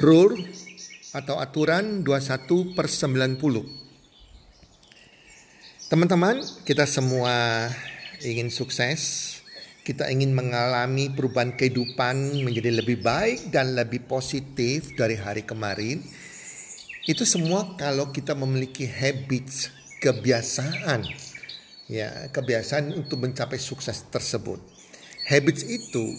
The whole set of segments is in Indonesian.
Rule atau aturan 21 per 90. Teman-teman, kita semua ingin sukses. Kita ingin mengalami perubahan kehidupan menjadi lebih baik dan lebih positif dari hari kemarin. Itu semua kalau kita memiliki habits, kebiasaan. Ya, kebiasaan untuk mencapai sukses tersebut. Habits itu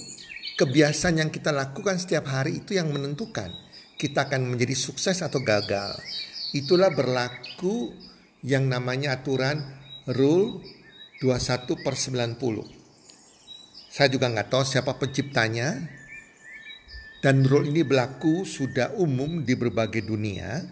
kebiasaan yang kita lakukan setiap hari itu yang menentukan kita akan menjadi sukses atau gagal. Itulah berlaku yang namanya aturan rule 21 per 90. Saya juga nggak tahu siapa penciptanya. Dan rule ini berlaku sudah umum di berbagai dunia.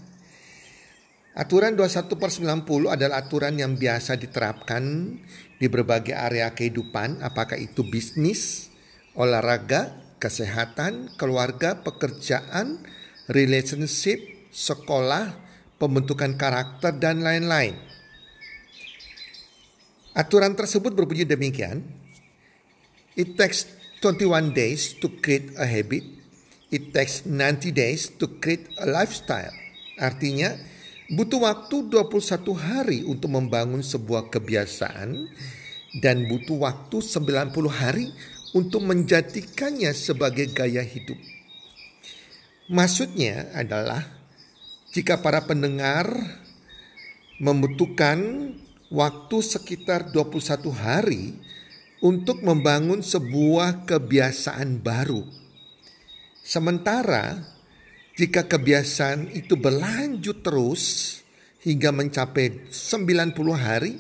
Aturan 21 per 90 adalah aturan yang biasa diterapkan di berbagai area kehidupan, apakah itu bisnis, olahraga, kesehatan, keluarga, pekerjaan, relationship, sekolah, pembentukan karakter, dan lain-lain. Aturan tersebut berbunyi demikian. It takes 21 days to create a habit. It takes 90 days to create a lifestyle. Artinya, butuh waktu 21 hari untuk membangun sebuah kebiasaan dan butuh waktu 90 hari untuk menjadikannya sebagai gaya hidup. Maksudnya adalah jika para pendengar membutuhkan waktu sekitar 21 hari untuk membangun sebuah kebiasaan baru. Sementara jika kebiasaan itu berlanjut terus hingga mencapai 90 hari,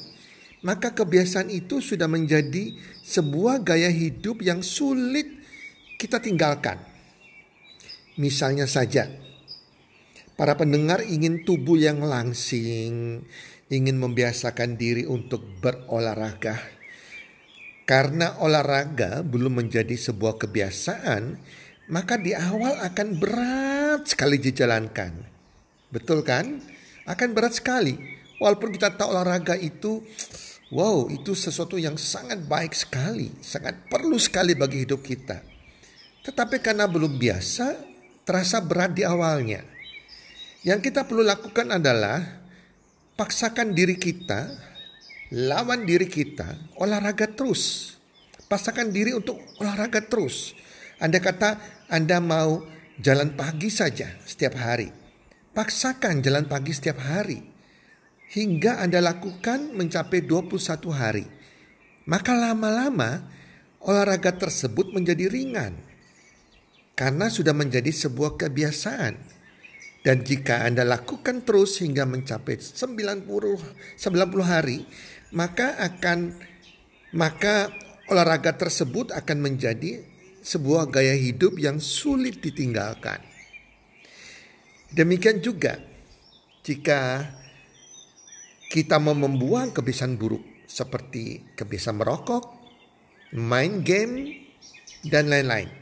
maka kebiasaan itu sudah menjadi sebuah gaya hidup yang sulit kita tinggalkan. Misalnya saja, para pendengar ingin tubuh yang langsing, ingin membiasakan diri untuk berolahraga. Karena olahraga belum menjadi sebuah kebiasaan, maka di awal akan berat sekali dijalankan. Betul kan? Akan berat sekali. Walaupun kita tahu olahraga itu, wow, itu sesuatu yang sangat baik sekali, sangat perlu sekali bagi hidup kita. Tetapi karena belum biasa, terasa berat di awalnya. Yang kita perlu lakukan adalah paksakan diri kita, lawan diri kita, olahraga terus. Paksakan diri untuk olahraga terus. Anda kata Anda mau jalan pagi saja setiap hari. Paksakan jalan pagi setiap hari. Hingga Anda lakukan mencapai 21 hari. Maka lama-lama olahraga tersebut menjadi ringan karena sudah menjadi sebuah kebiasaan. Dan jika Anda lakukan terus hingga mencapai 90 90 hari, maka akan maka olahraga tersebut akan menjadi sebuah gaya hidup yang sulit ditinggalkan. Demikian juga jika kita mau membuang kebiasaan buruk seperti kebiasaan merokok, main game, dan lain-lain.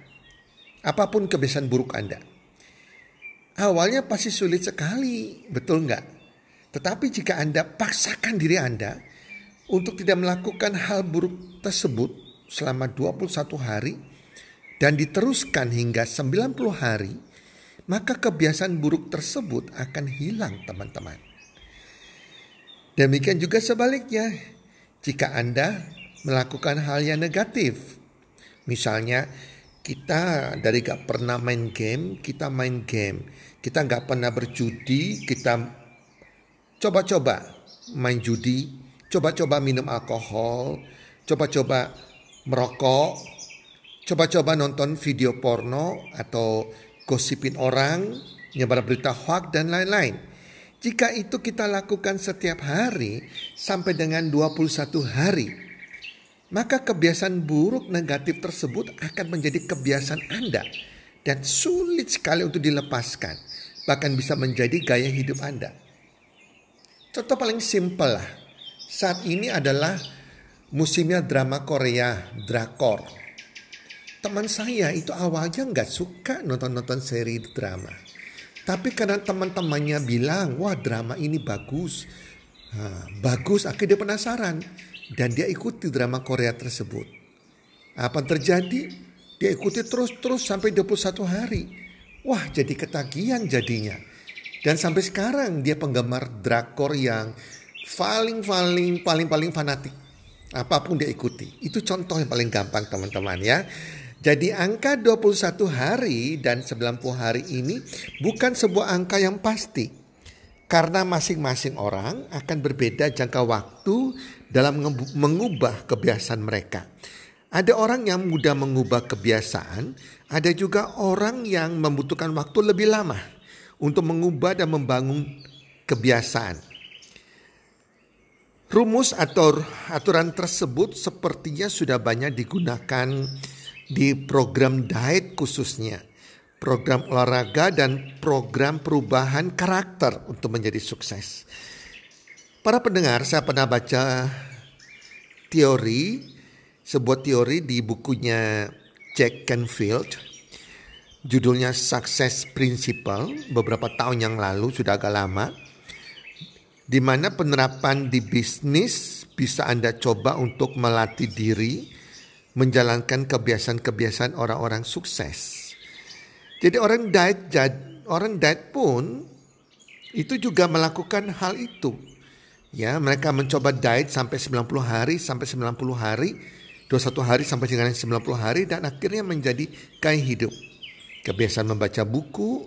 Apa pun kebiasaan buruk Anda. Awalnya pasti sulit sekali, betul nggak? Tetapi jika Anda paksakan diri Anda untuk tidak melakukan hal buruk tersebut selama 21 hari dan diteruskan hingga 90 hari, maka kebiasaan buruk tersebut akan hilang teman-teman. Demikian juga sebaliknya, jika Anda melakukan hal yang negatif. Misalnya kita dari gak pernah main game, kita main game. Kita gak pernah berjudi, kita coba-coba main judi, coba-coba minum alkohol, coba-coba merokok, coba-coba nonton video porno atau gosipin orang, nyebar berita hoax dan lain-lain. Jika itu kita lakukan setiap hari sampai dengan 21 hari, maka kebiasaan buruk negatif tersebut akan menjadi kebiasaan Anda dan sulit sekali untuk dilepaskan, bahkan bisa menjadi gaya hidup Anda. Contoh paling simpel lah, saat ini adalah musimnya drama Korea, drakor. Teman saya itu awalnya nggak suka nonton-nonton seri drama. Tapi karena teman-temannya bilang, wah drama ini bagus. Nah, bagus, akhirnya dia penasaran dan dia ikuti drama Korea tersebut. Apa terjadi? Dia ikuti terus-terus sampai 21 hari. Wah jadi ketagihan jadinya. Dan sampai sekarang dia penggemar drakor yang paling-paling paling-paling fanatik. Apa pun dia ikuti. Itu contoh yang paling gampang teman-teman ya. Jadi angka 21 hari dan 90 hari ini bukan sebuah angka yang pasti. Karena masing-masing orang akan berbeda jangka waktu dalam mengubah kebiasaan mereka. Ada orang yang mudah mengubah kebiasaan, ada juga orang yang membutuhkan waktu lebih lama untuk mengubah dan membangun kebiasaan. Rumus atau aturan tersebut sepertinya sudah banyak digunakan di program diet khususnya program olahraga dan program perubahan karakter untuk menjadi sukses. Para pendengar, saya pernah baca teori, sebuah teori di bukunya Jack Canfield. Judulnya Success Principle beberapa tahun yang lalu sudah agak lama. Di mana penerapan di bisnis bisa Anda coba untuk melatih diri menjalankan kebiasaan-kebiasaan orang-orang sukses. Jadi orang diet orang diet pun itu juga melakukan hal itu. Ya, mereka mencoba diet sampai 90 hari sampai 90 hari, 21 hari sampai dengan 90 hari dan akhirnya menjadi gaya hidup. Kebiasaan membaca buku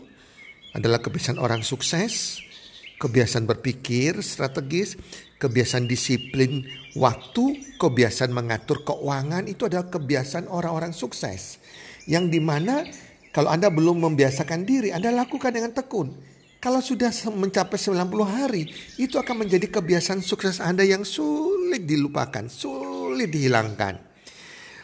adalah kebiasaan orang sukses, kebiasaan berpikir strategis, kebiasaan disiplin waktu, kebiasaan mengatur keuangan itu adalah kebiasaan orang-orang sukses. Yang di mana kalau Anda belum membiasakan diri, Anda lakukan dengan tekun. Kalau sudah mencapai 90 hari, itu akan menjadi kebiasaan sukses Anda yang sulit dilupakan, sulit dihilangkan.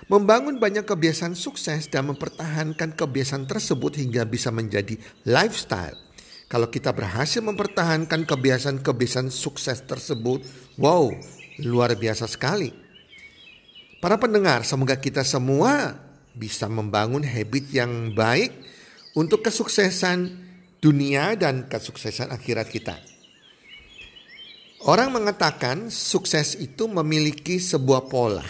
Membangun banyak kebiasaan sukses dan mempertahankan kebiasaan tersebut hingga bisa menjadi lifestyle. Kalau kita berhasil mempertahankan kebiasaan-kebiasaan sukses tersebut, wow, luar biasa sekali. Para pendengar, semoga kita semua bisa membangun habit yang baik untuk kesuksesan dunia dan kesuksesan akhirat kita. Orang mengatakan sukses itu memiliki sebuah pola.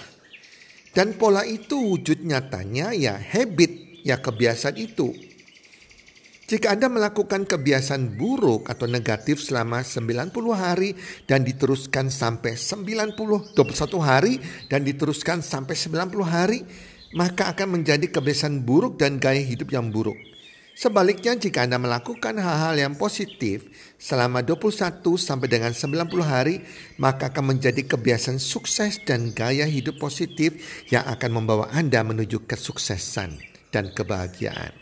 Dan pola itu wujud nyatanya ya habit, ya kebiasaan itu. Jika Anda melakukan kebiasaan buruk atau negatif selama 90 hari dan diteruskan sampai 90 21 hari dan diteruskan sampai 90 hari, maka akan menjadi kebiasaan buruk dan gaya hidup yang buruk. Sebaliknya jika Anda melakukan hal-hal yang positif selama 21 sampai dengan 90 hari, maka akan menjadi kebiasaan sukses dan gaya hidup positif yang akan membawa Anda menuju kesuksesan dan kebahagiaan.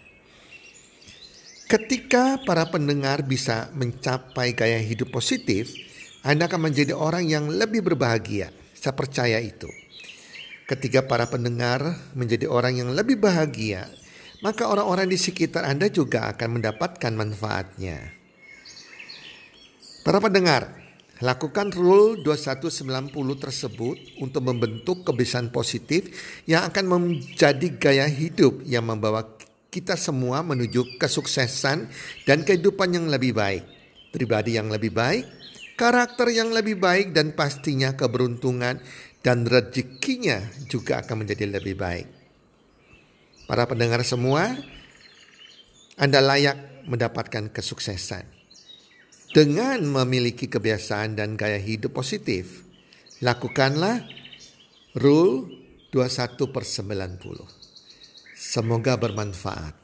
Ketika para pendengar bisa mencapai gaya hidup positif, Anda akan menjadi orang yang lebih berbahagia. Saya percaya itu. Ketika para pendengar menjadi orang yang lebih bahagia, maka orang-orang di sekitar Anda juga akan mendapatkan manfaatnya. Para pendengar, lakukan rule 2190 tersebut untuk membentuk kebiasaan positif yang akan menjadi gaya hidup yang membawa kita semua menuju kesuksesan dan kehidupan yang lebih baik. Pribadi yang lebih baik, karakter yang lebih baik dan pastinya keberuntungan dan rezekinya juga akan menjadi lebih baik. Para pendengar semua, Anda layak mendapatkan kesuksesan. Dengan memiliki kebiasaan dan gaya hidup positif, lakukanlah Rule 21 per 90. Semoga bermanfaat.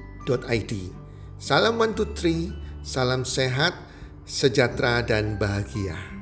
www.salam123.id. Salam 123, salam sehat, sejahtera dan bahagia.